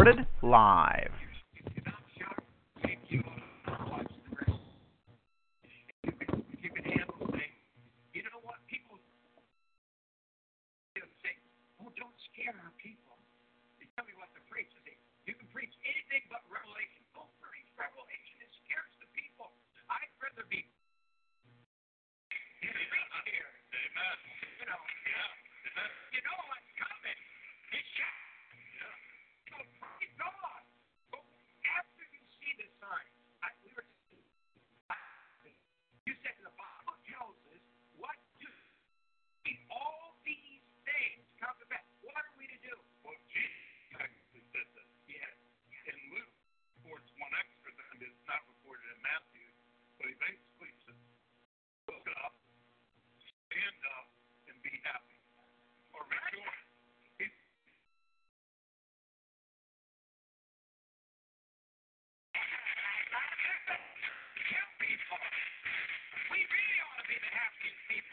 Recorded live.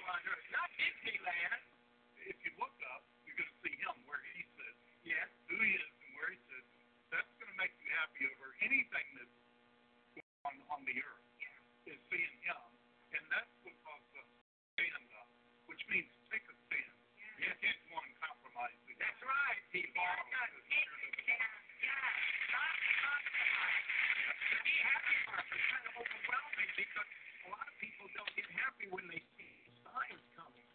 On earth, not Disneyland. if you look up, you're going to see him where he sits, Yes. who he is, and where he sits. That's going to make you happy over anything that's on, on the earth, is seeing him. And that's what causes us to stand up, which means take a stand. You can't go on compromise. with That's right, people. Follow the spirit of the To be happy parts is kind of overwhelming because a lot of people don't get happy when they signs coming.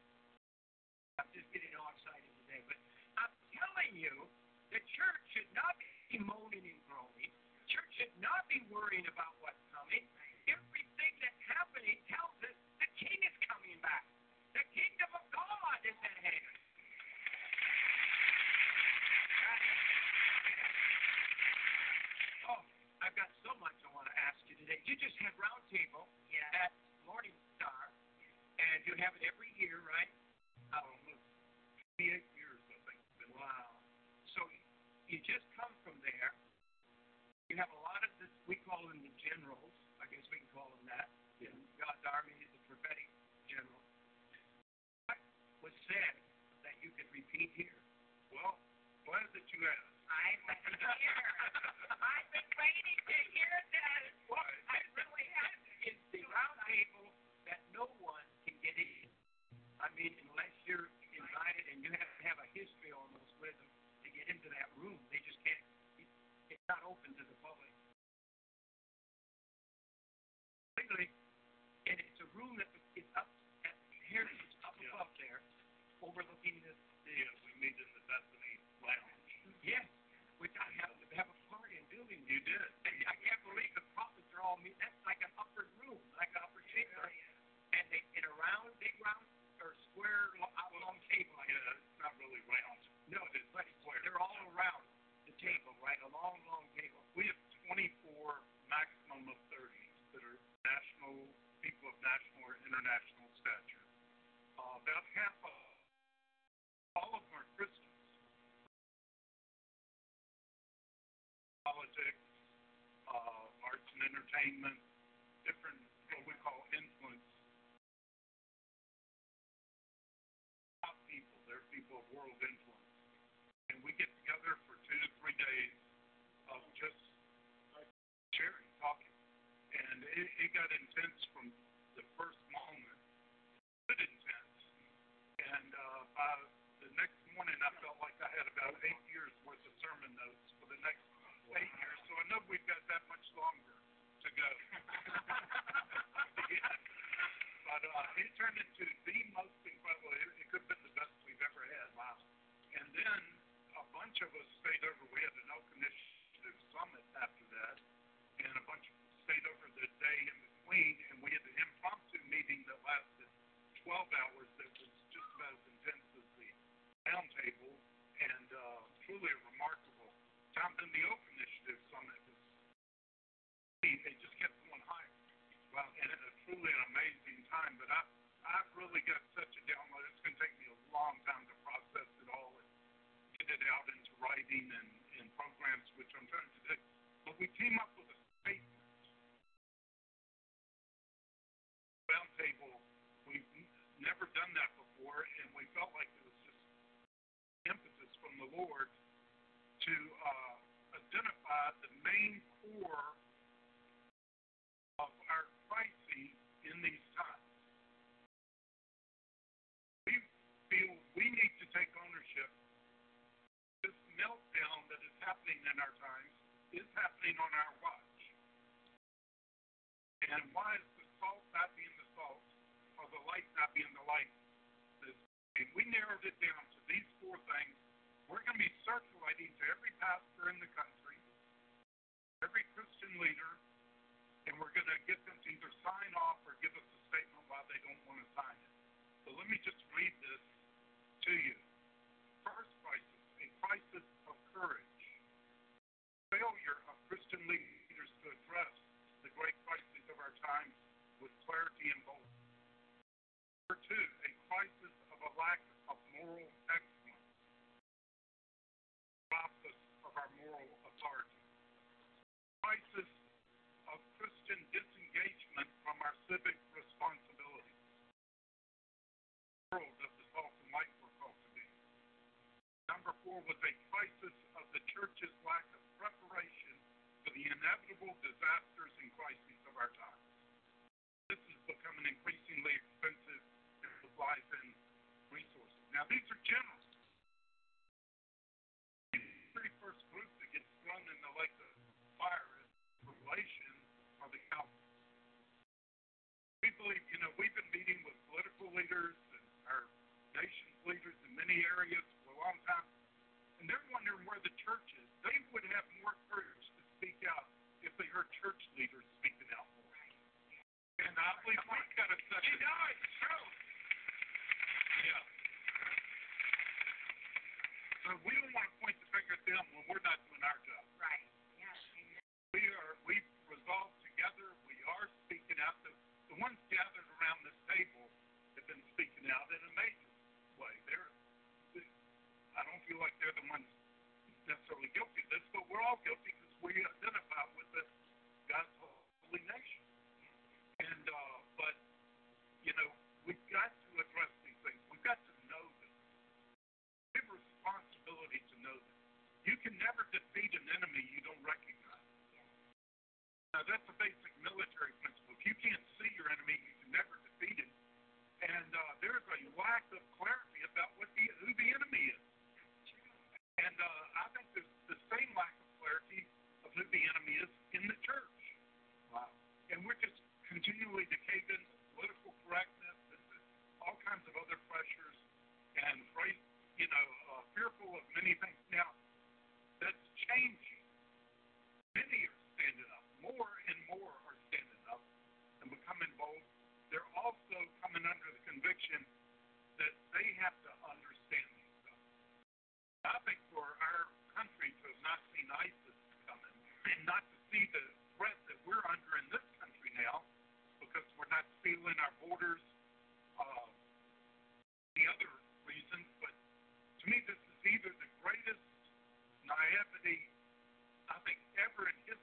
I'm just getting all excited today, but I'm telling you, the church should not be moaning and groaning. The church should not be worrying about what's coming. Everything that's happening tells us the king is coming back. The kingdom of God is at hand. Oh, I've got so much I want to ask you today. You just had roundtable at Morning Star, and you have it every year, right? Uh, 28 years, I think. it's been. wow. So you just come from there. You have a lot of this. We call them the generals. I guess we can call them that. In God's army is the prophetic general. What was said that you could repeat here? Well, glad that you asked. I've been here. I've been waiting to hear that. What I really have is the round table that no one can get in. I mean, unless you're invited and you have to have a history almost with them to get into that room. They just can't. It's not open to the public. Completely. And it's a room that is up at here, it's up Yeah. above there, overlooking the. the Yeah, we meet in the Bethany Lounge. Yes, which I happened to have a part in building. You did. And I can't believe the prophets are all meet. That's like an upper room, like an upper chamber. And they in a round, big round or square lo- oblong table. Yeah, it's not really round. No, it's but they're all around the table, right? A long, long table. We have 24 maximum of 30 that are national, people of national or international stature. Uh, about half of all of them are Christians. Politics, uh, arts and entertainment, different, what we call influence. Top people, they're people of world influence. And we get together for days of just sharing, talking. And it, it got intense from the first moment. Good intense. And uh, by the next morning, I felt like I had about eight years worth of sermon notes for the next eight years. So I know we've got that much longer to go. yeah. But uh, it turned into the most incredible. It, it could have been the best we've ever had. Wow. And then bunch of us stayed over. We had an Oak Initiative summit after that, and a bunch of us stayed over the day in between, and we had an impromptu meeting that lasted 12 hours that was just about as intense as the roundtable, and uh, truly a remarkable time. Then the Oak Initiative Summit was, they just kept going higher. Well, And it was truly an amazing time, but I, I really got such a download. It's going to take me a long time to programs, which I'm trying to do. But we came up with a statement. Roundtable, we've never done that before, and we felt like it was just emphasis from the Lord to uh, identify the main core of our crises in these times. We feel we need to take ownership. This meltdown that is happening in our times is happening on our watch. And why is the salt not being the salt, or the light not being the light? And we narrowed it down to these four things. We're going to be circulating to every pastor in the country, every Christian leader, and we're going to get them to either sign off or give us a statement why they don't want to sign it. So let me just read this to you. First crisis, a crisis of courage. Failure of Christian leaders to address the great crises of our times with clarity and boldness. Number two, a crisis of a lack of moral excellence. Process of our moral authority. Crisis of Christian disengagement from our civic responsibilities. World of the salt and light we're called to be. Number four was a crisis of the church's lack of the inevitable disasters and crises of our times. This is becoming increasingly expensive in supplies and resources. Now, these are general. The very first group that gets thrown in the lake of fire is Revelation are the Calvinists. We believe, you know, we've been meeting with political leaders and our nation's leaders in many areas for a long time, and they're wondering where the church is. They would have more courage to out if they heard church leaders speaking out more. And I believe we've got to set it. No, it's true. Yeah. So we don't want to point the finger at them when we're not doing our job. Right. Yes. We are we've resolved together. We are speaking out. The, the ones gathered around this table have been speaking out in a major way. They're I don't feel like they're the ones necessarily guilty of this, but we're all guilty because we identify with the God's holy nation. And uh, but you know we've got to address these things. We've got to know them. We have responsibility to know them. You can never defeat an enemy you don't recognize. Now that's a basic military principle. If you can't see your enemy, you can never defeat him. And uh, there's a lack of clarity about what the who the enemy is. And uh, I think there's the same lack of clarity of who the enemy is in the church. Wow. And we're just continually cave into political correctness and all kinds of other pressures and afraid, you know, uh, fearful of many things. Now, that's changing. Many are standing up. More and more are standing up and becoming bold. They're also coming under the conviction that they have to understand these things. I think for our country to have not seen ISIS not to see the threat that we're under in this country now because we're not sealing our borders, uh, the other reasons, but to me this is either the greatest naivety I think ever in history,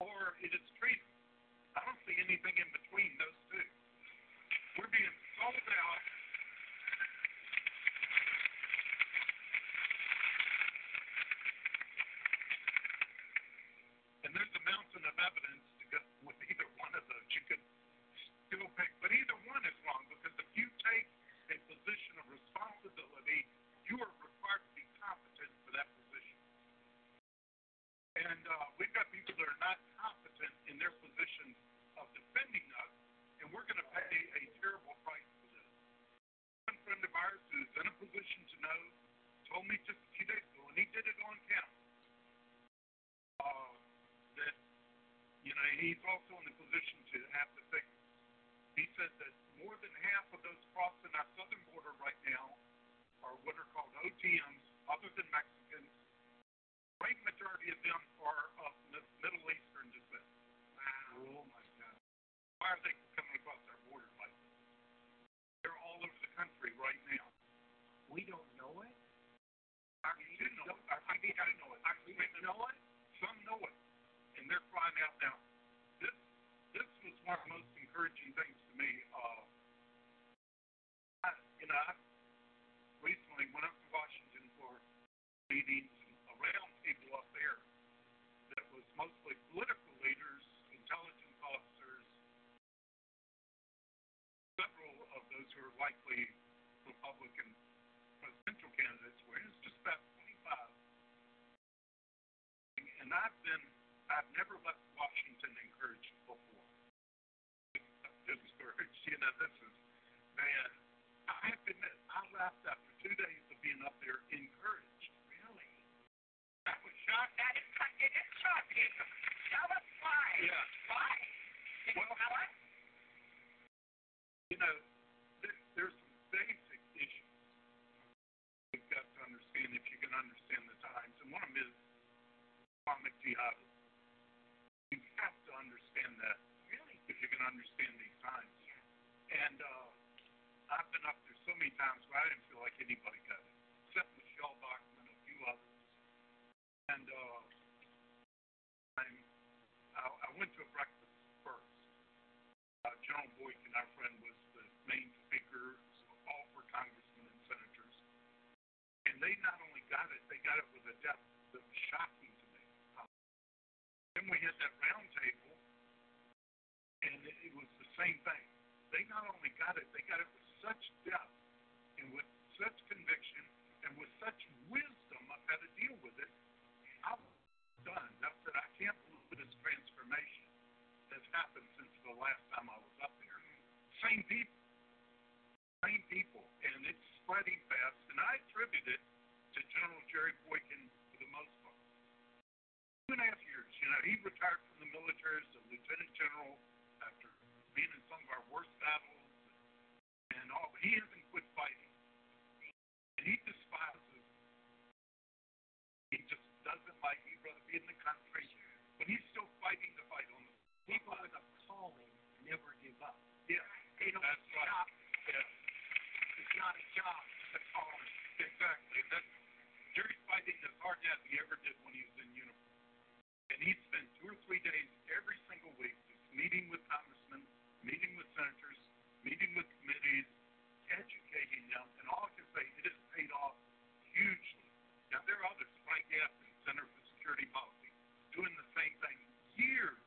or it is treason. I don't see anything in between those two. We're being sold out. And there's of evidence to go with either one of those. You could still pick, but either one is wrong because if you take a position of responsibility, you are required to be competent for that position. And uh, we've got people that are not competent in their positions of defending us, and we're going to pay a terrible price for this. One friend of ours who's in a position to know told me just a few days ago, and he did it on camera, uh, that, you know, he's also in the position to have the figures. He said that more than half of those crossing our southern border right now are what are called OTMs, other than Mexicans. Great majority of them are of Middle Eastern descent. Wow. Oh my God. Why are they coming across our borders like this? They're all over the country right now. We don't know it. our do know it. Our I mean, people know it. our know it. Some know it, and they're crying out now. One of the most encouraging things to me. Uh, I, you know, I recently went up to Washington for meetings, a round table up there that was mostly political leaders, intelligence officers, several of those who are likely Republican presidential candidates were. It was just about 25 and I've been, I've never left Washington encouraged you know, this is, man, I have to admit, I left after two days of being up there encouraged. Really? I was shocked. That is, it is shocking. Tell us why. Yeah. Why? Can you Well- tell us? You know, there, there's some basic issues you've got to understand if you can understand the times, and one of them is Islamic jihad. You have to understand that Really? if you can understand these times. And uh, I've been up there so many times where I didn't feel like anybody got it, except Michele Bachmann, and a few others. And uh, I'm, I, I went to a breakfast first. Uh, General Boykin, our friend, was the main speaker, all for congressmen and senators. And they not only got it, they got it with a depth that was shocking to me. Then we had that round table, and it, it was the same thing. They not only got it, they got it with such depth and with such conviction and with such wisdom of how to deal with it. I was done. I said, I can't believe this transformation that's happened since the last time I was up there. Same people. Same people. And it's spreading fast. And I attribute it to General Jerry Boykin for the most part. Two and a half years. You know, he retired from the military as a lieutenant general after being in some of our worst battles and all. But he hasn't quit fighting. And he despises. He just doesn't like. He'd rather be in the country. But he's still fighting the fight on the People with a calling never give up. Yeah, They don't that's right. stop. Yeah, It's not a job. It's a calling. exactly. That's Jerry's fighting as hard as he ever did when he was in uniform. And he spent two or three days every single week just meeting with congressmen, meeting with senators, meeting with committees, educating them. And all I can say, it has paid off hugely. Now, there are others, Frank Gaffney, Center for Security Policy, doing the same thing. Years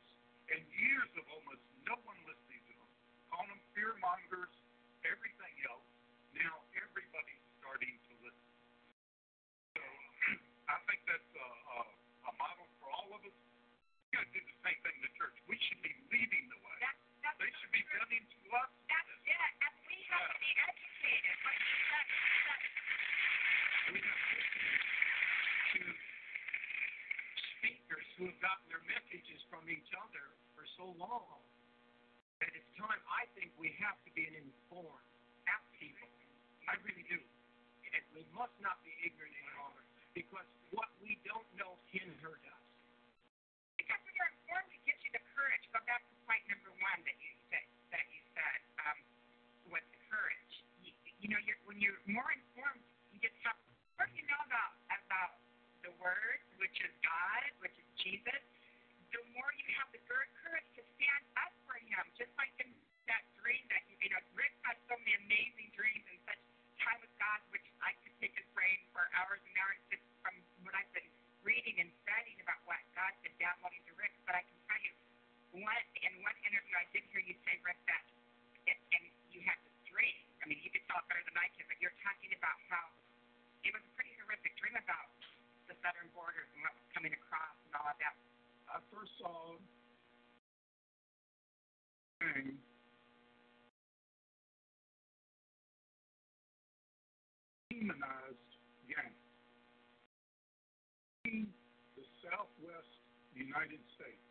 and years of almost no one listening to them, calling them fear mongers, everything else. Now everybody's starting to listen. So I think that's a, a, a model for all of us. We got to do the same thing in the church. We should be leading the way. That's, that's They should be running to us. That's it. And we have to be educated. Like you said, that, We have to speakers who have gotten their messages from each other for so long that it's time. I think we have to be an informed app people. I really do. And we must not be ignorant any longer because what we don't know can hurt us. Because when you're informed, it gives you the courage. Go back to point number one that you said that you said um, was the courage. You, you know, you're, when you're more United States.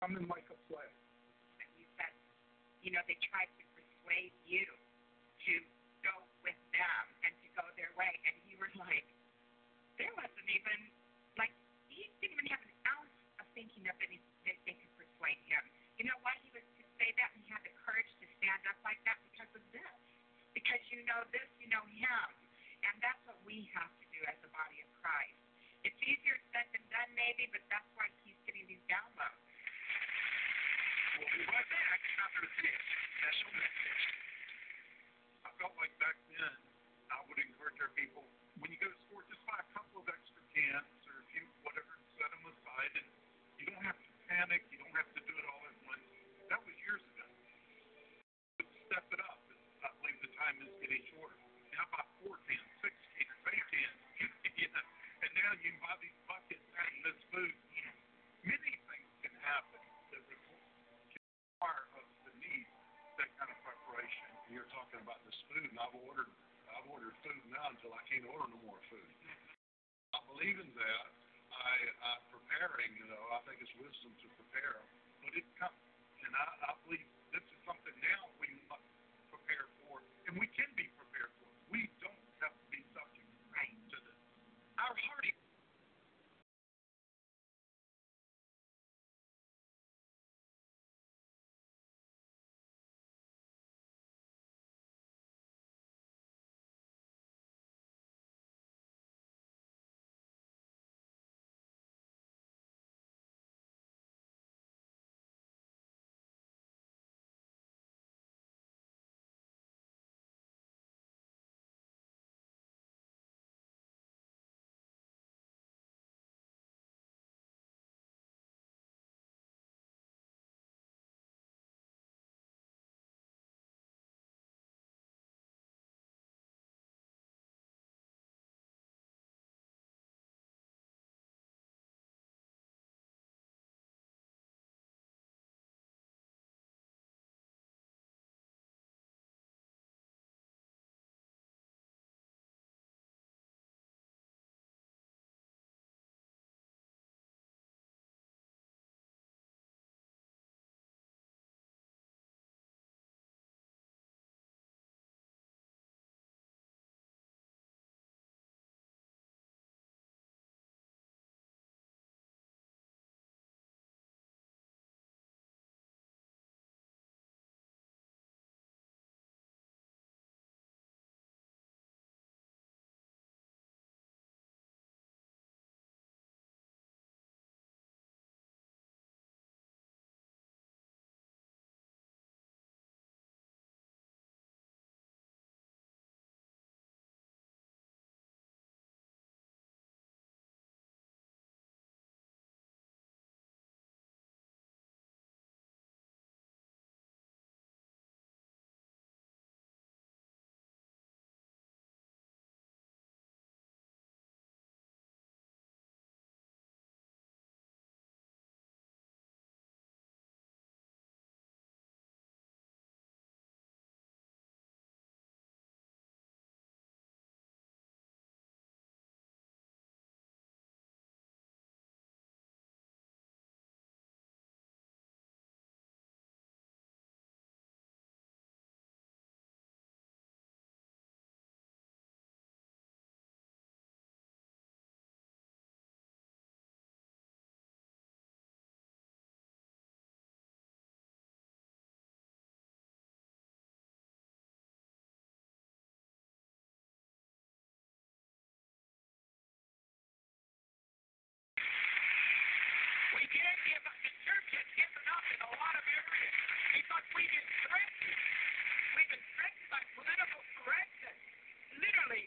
I'm in like a play. And you said, you know, they tried to persuade you to go with them and to go their way, and you were like, there wasn't even like he didn't even have an ounce of thinking of any that they could persuade him. You know why he was to say that and he had the courage to stand up like that because of this. Because you know this, you know him. And that's what we have to do as the body of Christ maybe, but that's why he's getting these downloads. Well, there, I just happened to see. Special message. I felt like back then, I would encourage our people, when you go to the store, just buy a couple of extra cans or a few, whatever, set them aside. And you don't have to panic. You don't have to do it all at once. That was years ago. But step it up. I believe the time is getting shorter. Now buy four cans, six cans, eight cans. you know, and now you buy these buckets and this food. Many things can happen that require us to need that kind of preparation. You're talking about this food, and I've ordered, I've ordered food now until I can't order no more food. I believe in that. I, I'm preparing. You know, I think it's wisdom to prepare, but it's coming. And I, I believe this is something now we We've been threatened. We've been threatened by political correctness. Literally,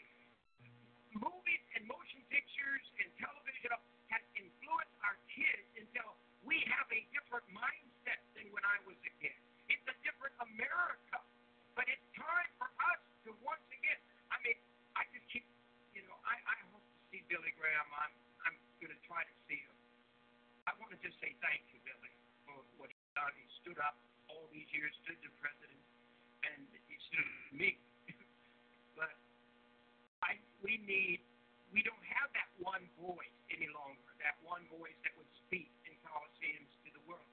movies and motion pictures and television have influenced our kids until we have a different mindset than when I was a kid. It's a different America. But it's time for us to once again, I mean, I just keep, you know, I, I hope to see Billy Graham. I'm, I'm going to try to see him. I want to just say thank you, Billy, for what he done. He stood up all these years, stood the president, and he stood to me. but I, we need, we don't have that one voice any longer, that one voice that would speak in coliseums to the world.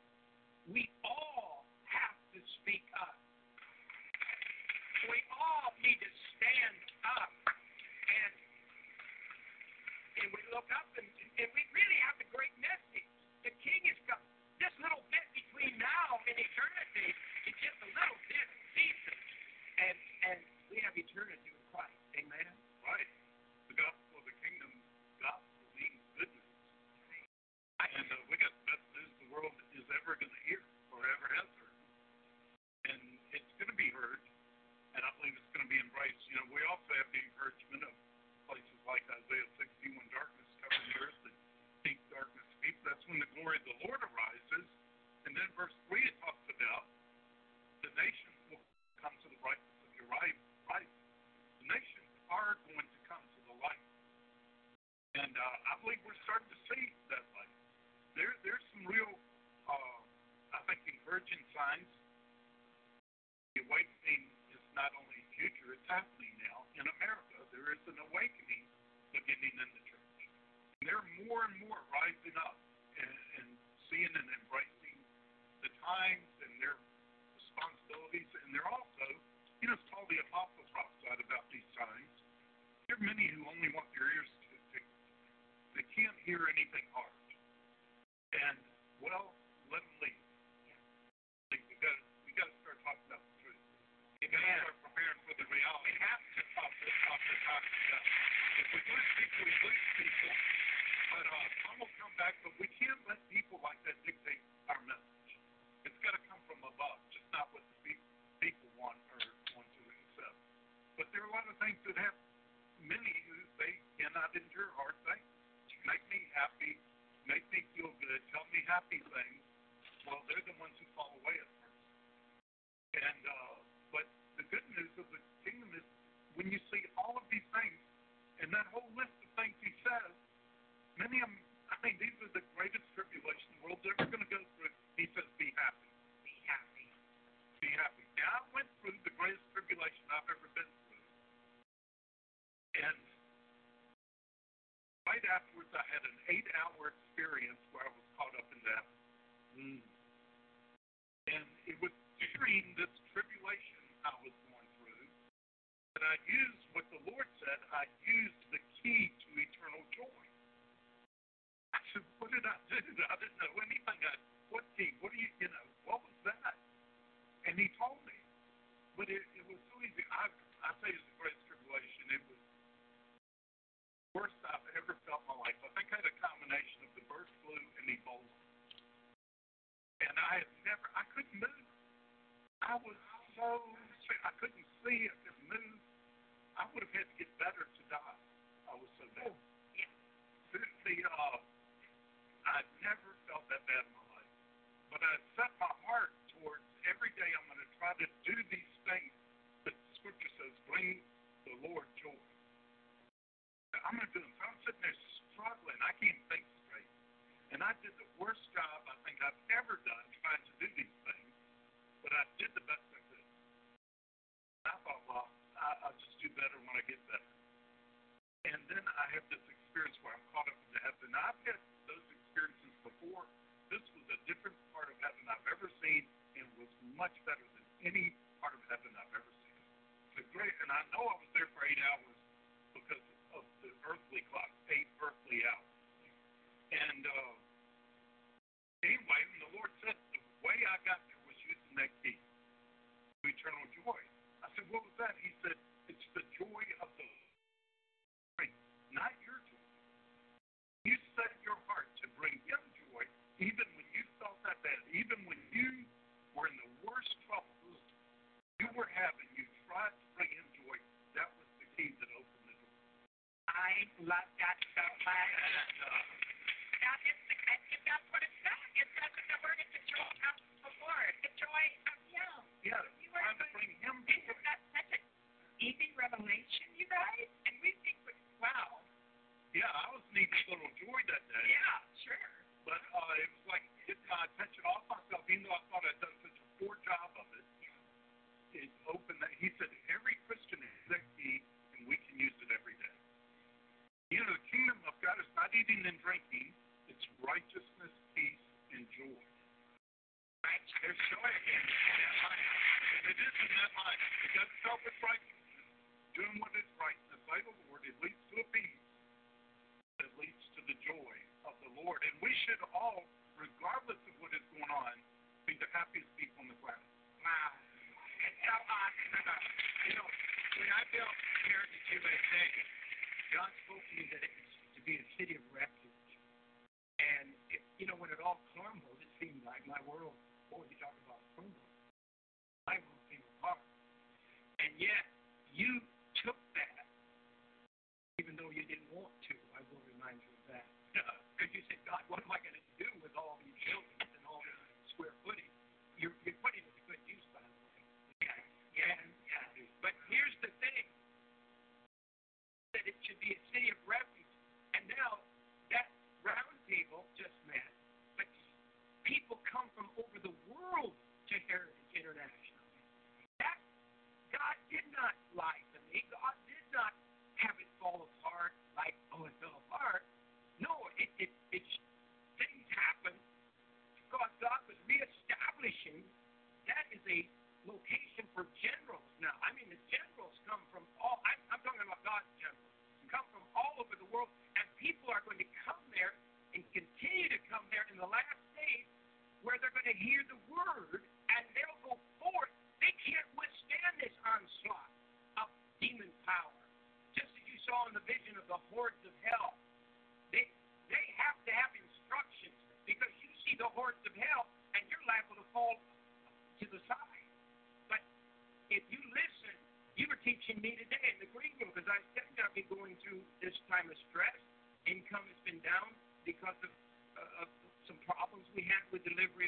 We all have to speak up. We all need to stand up and and we look up and, and we king is coming. This little bit between now and eternity is just a little bit of Jesus. And, and we have eternity with Christ. Amen? Right. The gospel of the kingdom, gospel means good news. And uh, we got the best news the world is ever going to hear or ever has heard. And it's going to be heard. And I believe it's going to be embraced. You know, we also have the encouragement of when the glory of the Lord arises. And then verse 3 it talks about the nations will come to the brightness of your right. The nations are going to come to the light. And uh, I believe we're starting to see that light. There, there's some real, uh, I think, encouraging signs. The awakening is not only future, it's happening now. In America, there is an awakening beginning in the church. And they're more and more rising up and, and seeing and embracing the times and their responsibilities. And they're also, you know, it's called the apostle prophesied about these signs. There are many who only want their ears to, to they can't hear anything hard. And well, let them leave. Like, we got we got to start talking about the truth. We got to start preparing for the reality. We have to talk talk to talk. If we lose people, we lose people. But uh, some will come back. But we can't let people like that dictate our message. It's got to come from above, just not what the people want or want to accept. But there are a lot of things that have many who they cannot endure hard things. Make me happy, make me feel good, tell me happy things. Well, they're the ones who fall away at first. And uh, but the good news of the kingdom is when you see all of these things and that whole list of things he says, many of them. I mean, these are the greatest tribulation the world's ever going to go through. He says, "Be happy, Be happy. be happy." Now, I went through the greatest tribulation I've ever been through, and right afterwards, I had an eight-hour experience where I was caught up in that. Mm. And it was during this tribulation I was going through that I used what the Lord said. I used the key to eternal joy. Said, "What did I do? I didn't know anything. I, what key? What do you? You know, what was that?" And He told me. But it, it was so easy. I I say it's the greatest tribulation. It was the worst I've ever felt in my life. I think I had a combination of the bird flu and Ebola. And I had never, I couldn't move. I was so. I couldn't see. I couldn't move. I would have had to get better to die. I was so bad. Yeah. The, the, uh, I'd never felt that bad in my life. But I set my heart towards every day I'm going to try to do these things that the scripture says bring the Lord joy. I'm going to do them. So I'm sitting there struggling. I can't think straight. And I did the worst job I think I've ever done trying to do these things. But I did the best I could. I thought, well, I'll just do better when I get better. And then I have this experience where I'm caught up into heaven. Now, I've had those experiences before. This was a different part of heaven I've ever seen and was much better than any part of heaven I've ever seen. The great, and I know I was there for eight hours because of the earthly clock, eight earthly hours. And uh, anyway, when the Lord said the way I got there was using that key to eternal joy. I said, what was that? He said, it's the joy of the Lord, not your joy. You set your heart to bring Him joy, even when you felt that bad, even when you were in the worst trouble you were having. You tried to bring Him joy. That was the key that opened the door. I love that so much. That is delivery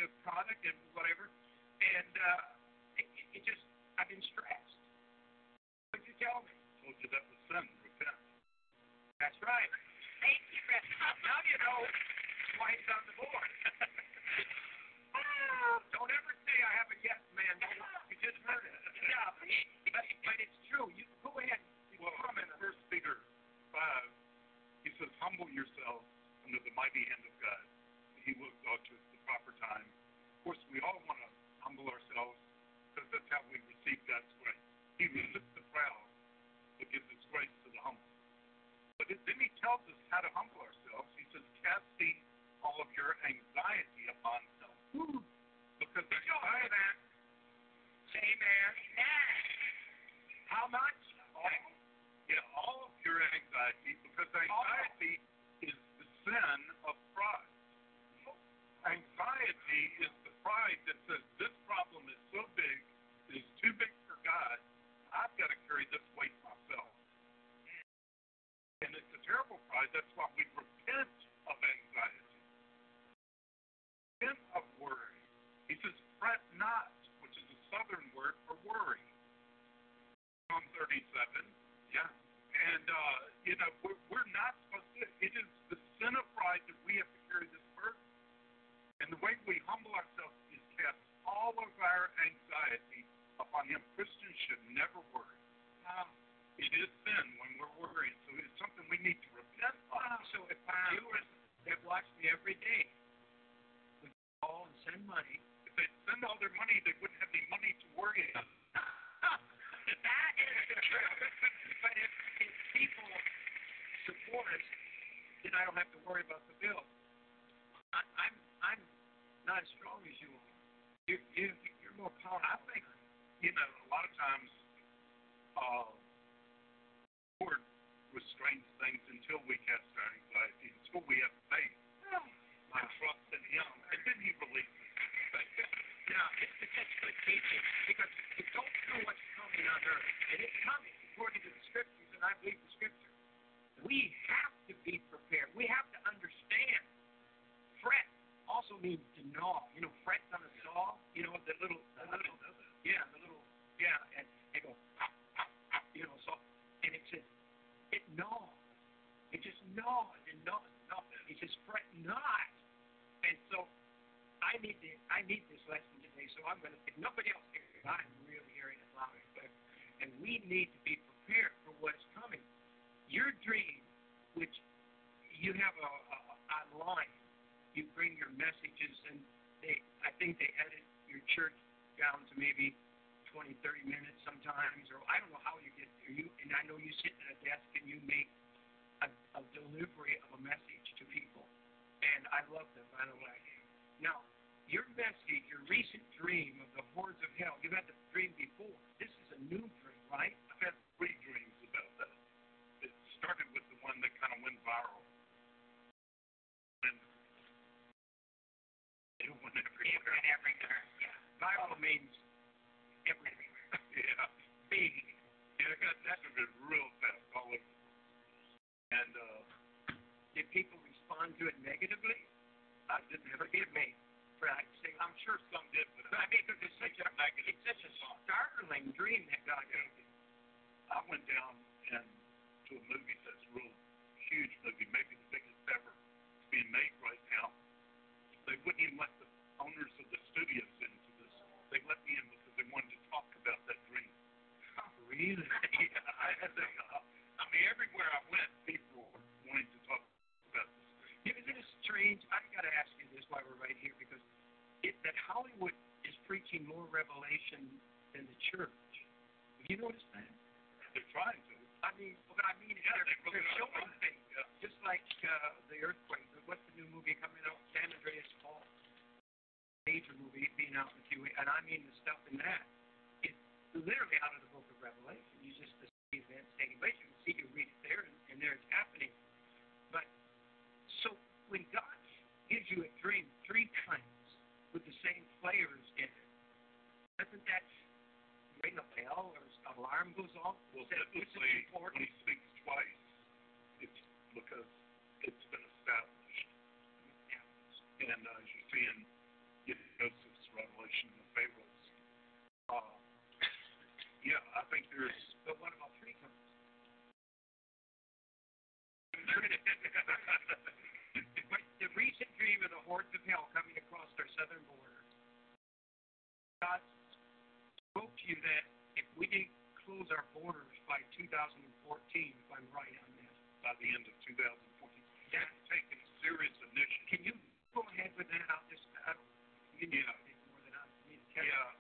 2014, if I'm right on that, by the end of 2014, Yeah. taking serious initiative. can you go ahead with that? I'll just, I don't, you Yeah. maybe more than I need to catch. Yeah.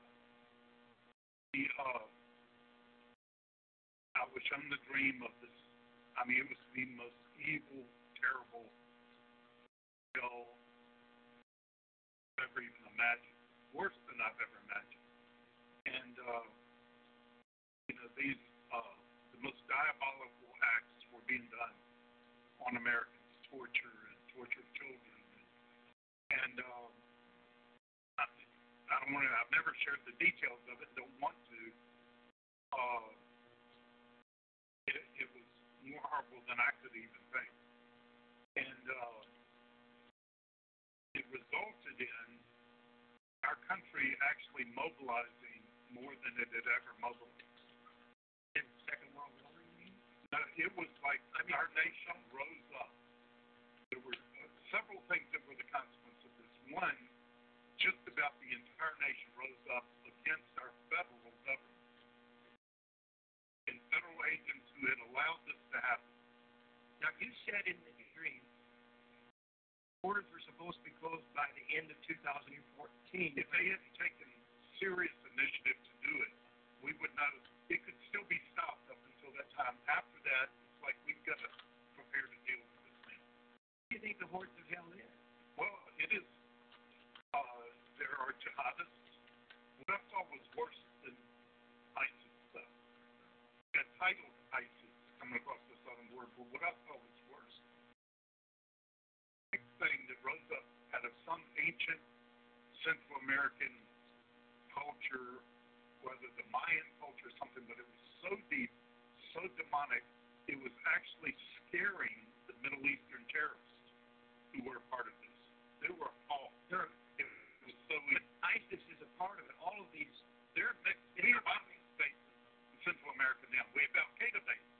The, uh, I was shown the dream of this. I mean, it was the most evil, terrible hell I've ever even imagined. Worse than I've ever imagined. And, uh, you know, these, uh, the most diabolical acts were being done on Americans, torture and torture of children. And, um, I, I don't want to, I've never shared the details of it, don't want to. Uh, it, it was more horrible than I could even think. And, uh, it resulted in our country actually mobilizing more than it had ever mobilized. In the Second World War, you mean? No, it was like our nation rose up. There were uh, several things that were the consequence of this. One, just about the entire nation rose up against our federal government and federal agents who had allowed this to happen. Now, you said in the dream, borders were supposed to be closed by the end of 2014. If they hadn't taken serious initiative to do it, we would not have, it could still be stopped up that time. After that, it's like we've got to prepare to deal with this thing. What do you think the hordes of hell is? Well, it is. Uh, there are jihadists. What I saw was worse than ISIS stuff. Got titled ISIS coming across the southern border, but what I saw was worse. Next thing that rose up out of some ancient Central American culture, whether the Mayan culture or something, but it was so deep, so demonic, it was actually scaring the Middle Eastern terrorists who were a part of this. They were appalled. They're, It was so but ISIS is a part of it. All of these, they're mixed. Have bombing bases in Central America now. We have Al Qaeda bases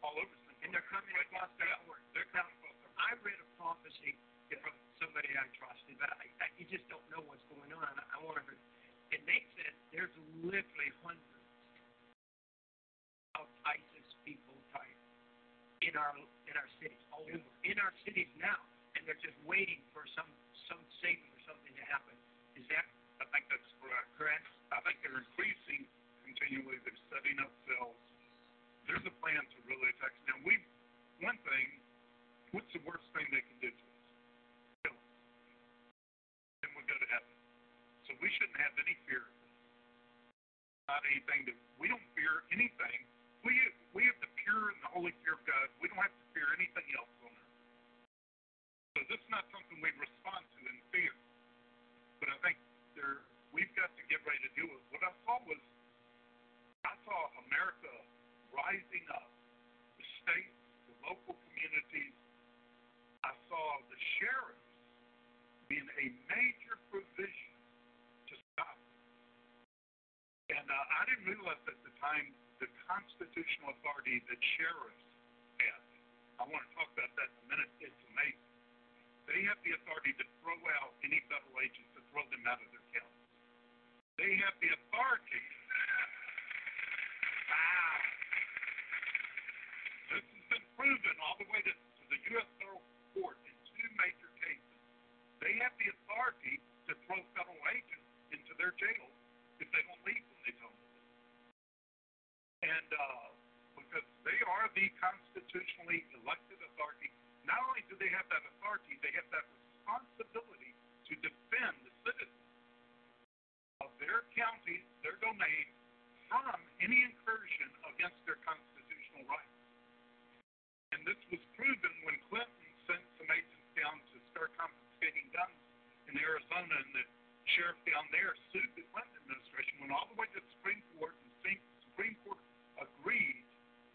all over Central and they're coming America. across the Yeah, border. They're coming across the I read a prophecy from somebody I trusted, but I, I, you just don't know what's going on. I, I wanted to, and they said there's literally hundreds of ISIS people type in our in our cities, all over, in our cities now, and they're just waiting for some some saving or something to happen. Is that I think that's correct. correct? I think they're increasing continually. They're setting up cells. There's a plan to really attack. Now, we, one thing, what's the worst thing they can do to us? Kill us. Then we go to heaven. So we shouldn't have any fear of this. Not anything that, we don't fear anything. We, we have the pure and the holy fear of God. We don't have to fear anything else on earth. So this is not something we respond to in fear. But I think there, we've got to get ready to deal with. What I saw was, I saw America rising up, the states, the local communities. I saw the sheriffs being a major provision to stop. And uh, I didn't realize at the time the constitutional authority that sheriffs have. I want to talk about that in a minute. It's amazing. They have the authority to throw out any federal agents to throw them out of their counties. They have the authority. Wow. This has been proven all the way to, to the U.S. federal court in two major cases. They have the authority to throw federal agents into their jails if they don't And uh, because they are the constitutionally elected authority, not only do they have that authority, they have that responsibility to defend the citizens of their county, their domain, from any incursion against their constitutional rights. And this was proven when Clinton sent some agents down to start confiscating guns in Arizona, and the sheriff down there sued the Clinton administration, went all the way to the Supreme Court, and the Supreme Court agreed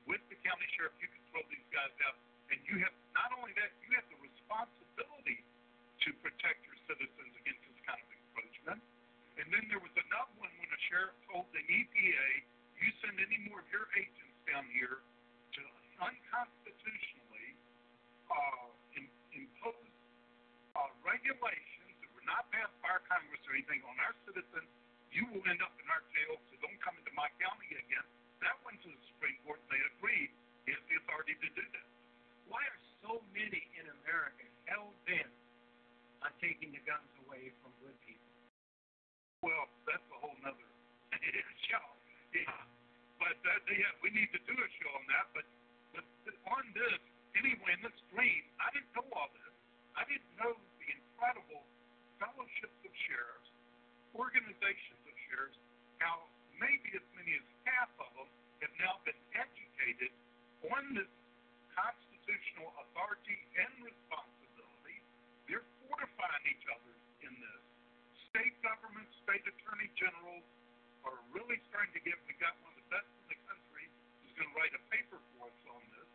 with the county sheriff you can throw these guys out. And you have not only that, you have the responsibility to protect your citizens against this kind of encroachment. And then there was another one when a sheriff told the EPA, you send any more of your agents down here to unconstitutionally uh, in, impose uh, regulations that were not passed by our Congress or anything on our citizens, you will end up in our jail, so don't come into my county again. That went to the Supreme Court, they agreed he has the authority to do that. Why are so many in America hell bent on taking the guns away from good people? Well, that's a whole nother show. Yeah. But uh, yeah, we need to do a show on that. But, but on this, anyway, in this dream, I didn't know all this. I didn't know the incredible fellowships of sheriffs, organizations of sheriffs, how maybe as many as half of them have now been educated on this constitutional authority and responsibility. They're fortifying each other in this. State governments, state attorney generals are really starting to get. We got one of the best in the country who's going to write a paper for us on this.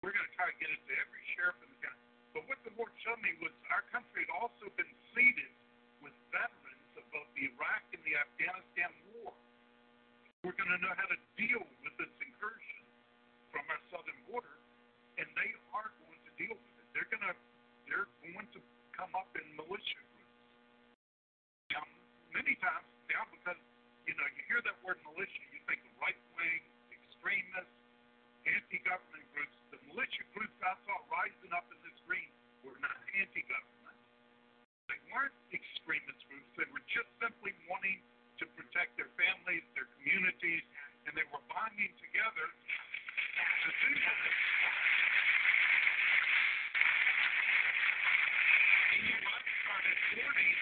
We're going to try to get it to every sheriff in the county. But what the Lord showed me was our country had also been seeded with veterans of both the Iraq and the Afghanistan war. We're going to know how to deal with this incursion from our southern border, and they are going to deal with it. They're going to they're going to come up in militia groups. Now, many times now, because you know you hear that word militia, you think right wing extremists, anti-government groups. The militia groups I saw rising up in this green were not anti-government. They weren't extremist groups. They were just simply wanting to protect their families, their communities, and they were bonding together to do this. And you started warning,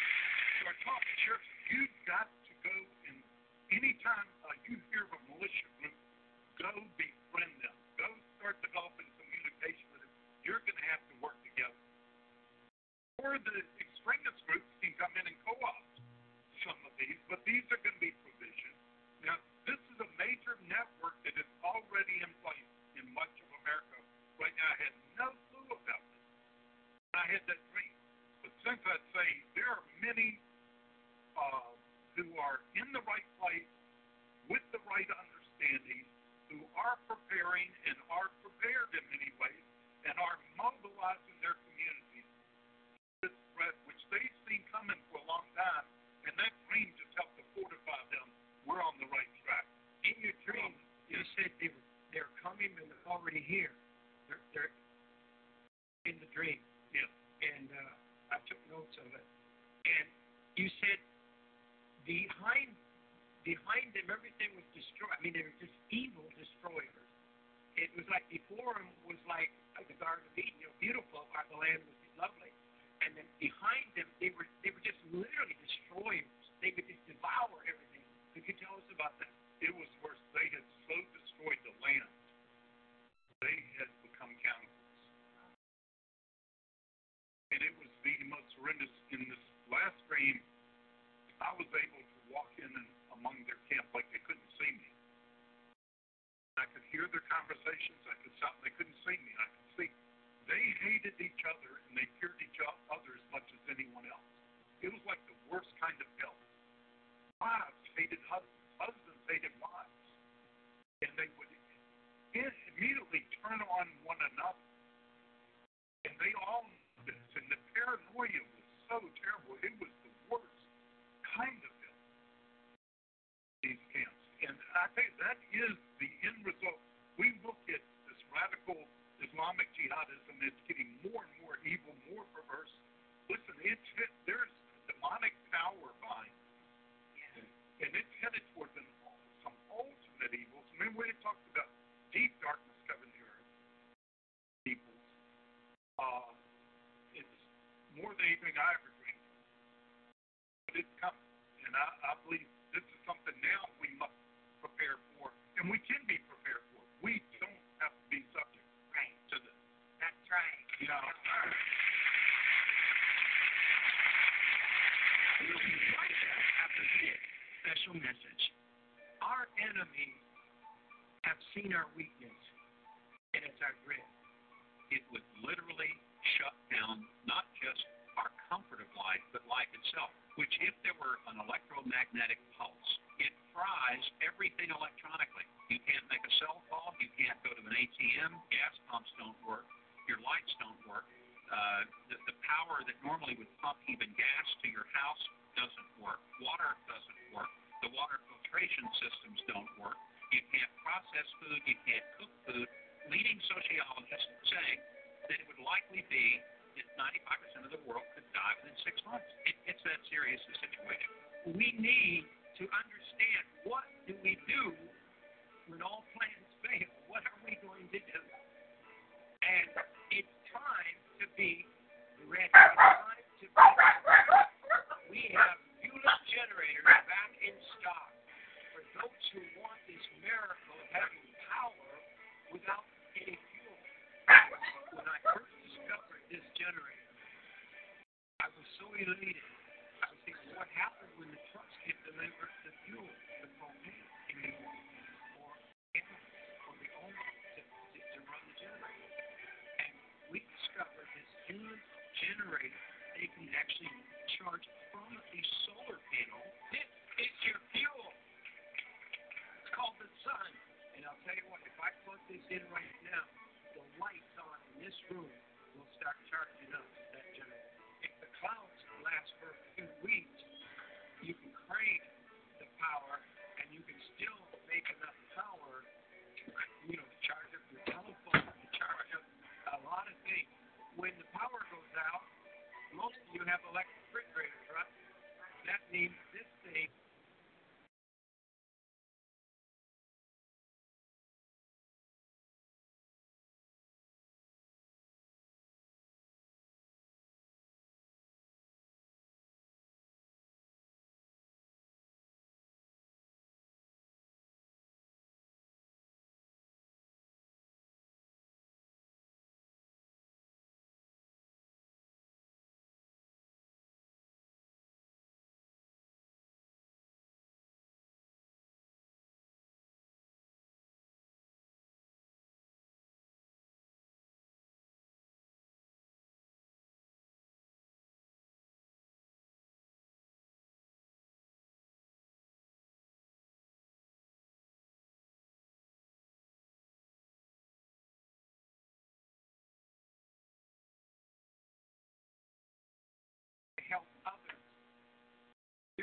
start talking, Sheriff, you've got to go and anytime uh, you hear of a militia group, go befriend them. Go start developing Husbands. Husbands hated wives. And they would immediately turn on one another. And they all knew this. And the paranoia was so terrible. It was the worst kind of hell. These camps. And I think that is the end result. We look at this radical Islamic jihadism, it's getting more and more evil, more perverse. Listen, it's there's demonic power behind it and it's headed towards an, some ultimate evils. Remember when it talked about deep darkness covering the earth, evils. Uh, it's more than anything I ever dreamed of. But it's coming. And I, I believe this is something now we must prepare for, and we can be prepared for. We don't have to be subject right. to this. That's right. You know, talk enemies have seen our weakness, and it's our grit. it would literally shut down not just our comfort of life, but life itself. Which, if there were an electromagnetic pulse, it fries everything electronically. You can't make a cell call, you can't go to an ATM, gas pumps don't work, your lights don't work. Uh, the, the power that normally would pump even gas to your house doesn't work. Water doesn't work. The water filtration systems don't work. You can't process food, you can't cook food. Leading sociologists saying that it would likely be that 95% of the world could die within six months. It, it's that serious a situation. We need to understand what do we do when all plans fail? What are we going to do? And it's time to be ready. It's time to be We have Hewlett generators in stock for those who want this miracle of having power without any fuel. When I first discovered this generator, I was so elated. I was thinking, what happened when the trucks get delivered the fuel, the propane, or gas the owner to, to, to run the generator? And we discovered this huge generator. They can actually charge from a solar panel. Is your fuel. It's called the sun. And I'll tell you what, if I plug this in right now, the lights on in this room will start charging up that generator. If the clouds last for a few weeks, you can crave the power and you can still make enough power to, you know, charge up your telephone, to charge up a lot of things. When the power goes out, most of you have electric refrigerators, right? That means this thing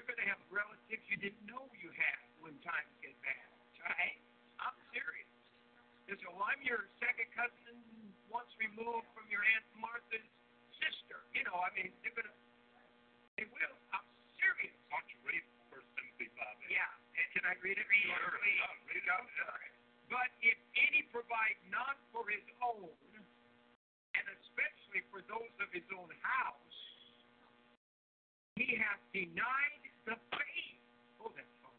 You're going to have relatives you didn't know you had when times get bad, right? I'm serious. They say, well, I'm your second cousin once removed from your Aunt Martha's sister. You know, I mean, they're going to, they will. I'm serious. Why don't you read First Timothy five? Yeah. And Can I read it? Read Sure. Please. Yeah, read it. Go. But if any provide not for his own, and especially for those of his own house, he hath denied the faith. Oh, that's fun.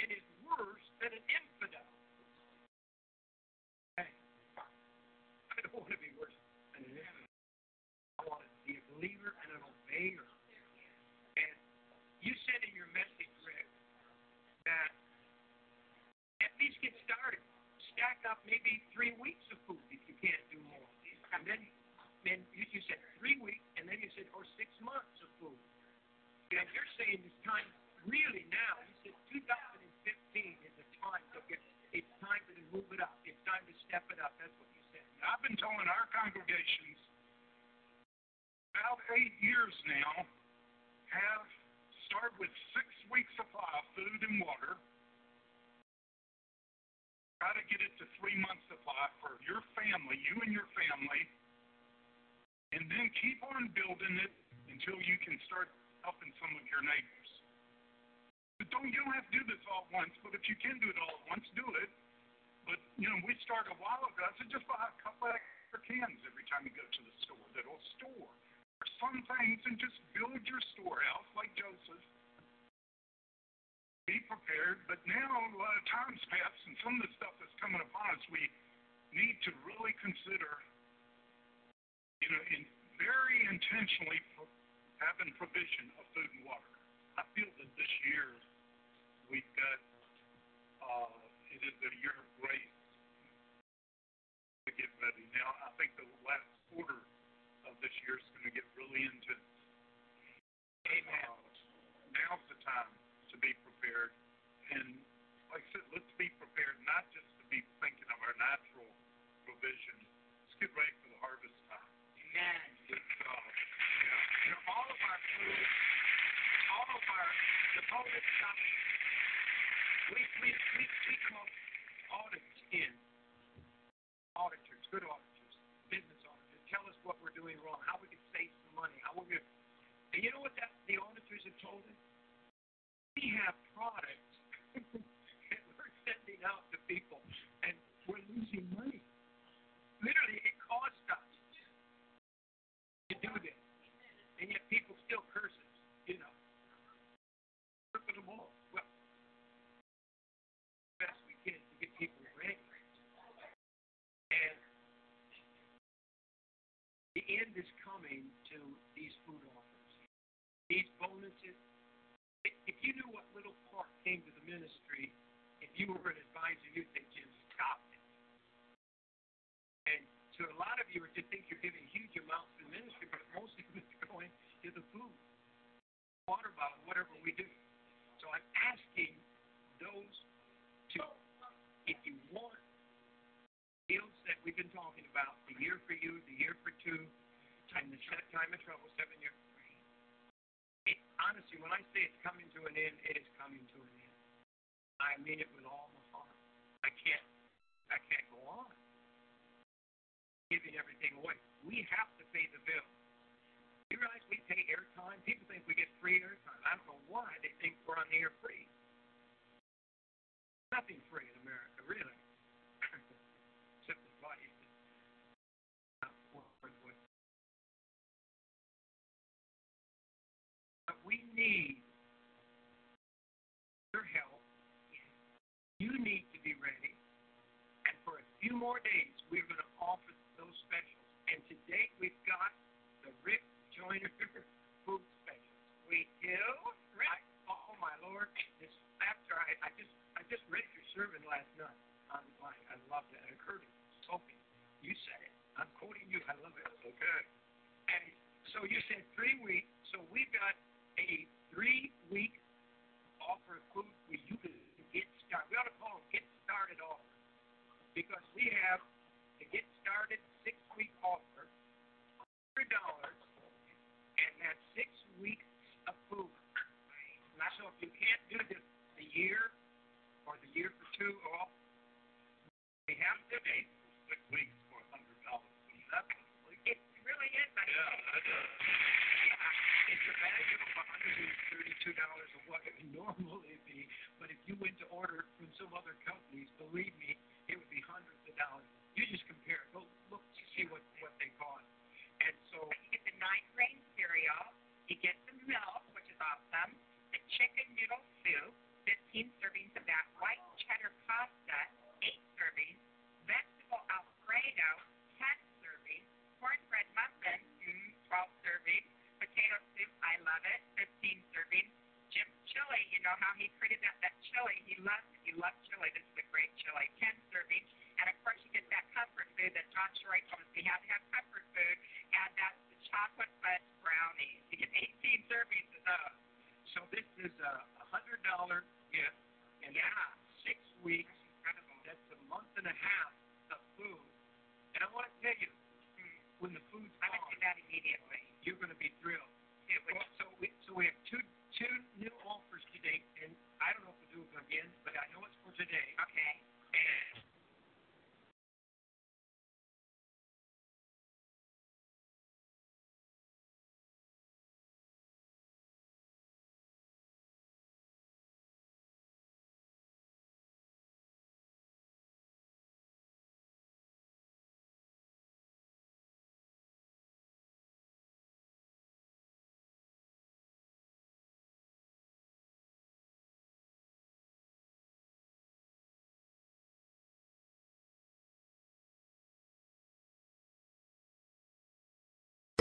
And is worse than an infidel. Hey, I don't want to be worse than an infidel. I want to be a believer and an obeyer. And you said in your message, Rick, that at least get started. Stack up maybe three weeks of food if you can't do more. And then you and your family, and then keep on building it until you can start helping some of your neighbors. But don't you don't have to do this all at once, but if you can do it all at once, do it. But you know, we started a while ago. I said just buy a couple extra cans every time you go to the store that'll store. Or some things and just build your storehouse like Joseph. Be prepared, but now a lot of time's passed and some of the stuff that's coming upon us we need to really consider you know, in very intentionally pro- having provision of food and water. I feel that this year we've got the year of grace to get ready. Now, I think the last quarter of this year is going to get really intense. Amen. Uh, now's the time to be prepared. And like I said, let's be prepared not just be thinking of our natural provision. Let's get ready for the harvest time. Amen. Yeah. You know, all of our food, all of our the bonus stuff, we we we we call audits in. Auditors, good auditors, business auditors, tell us what we're doing wrong, how we can save some money, how we're going. And you know what that the auditors have told us? We have products we're out to people, and we're losing money. Literally, it costs us to do this, and yet people still curse us. You know, ripping them off. Well, best we can to get people ready, and the end is coming to these food offers, these bonuses. If you knew what little part came to the ministry, you were an advisor, you'd think, Jim, stop it. And to a lot of you, you think you're giving huge amounts the ministry, but most of it is going to the food, water bottle, whatever we do. So I'm asking those to, if you want deals that we've been talking about, the year for you, the year for two, and the time of trouble, seven year it, honestly, when I say it's coming to an end, it is coming to an end. I mean it with all my heart. I can't, I can't go on giving everything away. We have to pay the bill. You realize we pay airtime? People think we get free airtime. I don't know why they think we're on the air free. Nothing free in America, really. Except the body. But we need your help. You need to be ready. And for a few more days, we're going to offer those specials. And today we've got the Rick Joyner food specials. We do? Right. Oh my Lord! This after I, I just I just read your sermon last night online. I love that. I heard it. Sophie, you said it. I'm quoting you. I love it. Okay. And so you said three weeks. So we've got a three-week offer of food where you can get started. We ought to call them get started offer because we have the get started six-week offer, hundred dollars, and that's six weeks of food. Now, so if you can't do the, the year or the year for two off, we have today. Six weeks for a hundred dollars. That's It really is. Yeah, that does. Value of $132 of what it would normally be, but if you went to order from some other companies, believe me, it would be hundreds of dollars. You just compare. Go look to see what, what they cost. And so You get the nine grain cereal. You get the milk, which is awesome. The chicken noodle soup, 15 servings of that. White cheddar pasta, 8 servings. Vegetable Alfredo, I love it, 15 servings. Jim chili, you know how he created that, that chili. He loves it. He loves chili. This is a great chili. 10 servings. And of course, you get that comfort food that John Shorey told us we have to have comfort food. And that's the chocolate fudge brownies. You get 18 servings of those. so this is a hundred dollar gift, and Yeah. that's six weeks. Incredible. That's a month and a half of food. And I want to tell you, hmm. when the food's I would do gone, that immediately. you're going to be thrilled. It would so we so we have two two new offers today, and I don't know if we'll do them again, but I know it's for today. Okay. And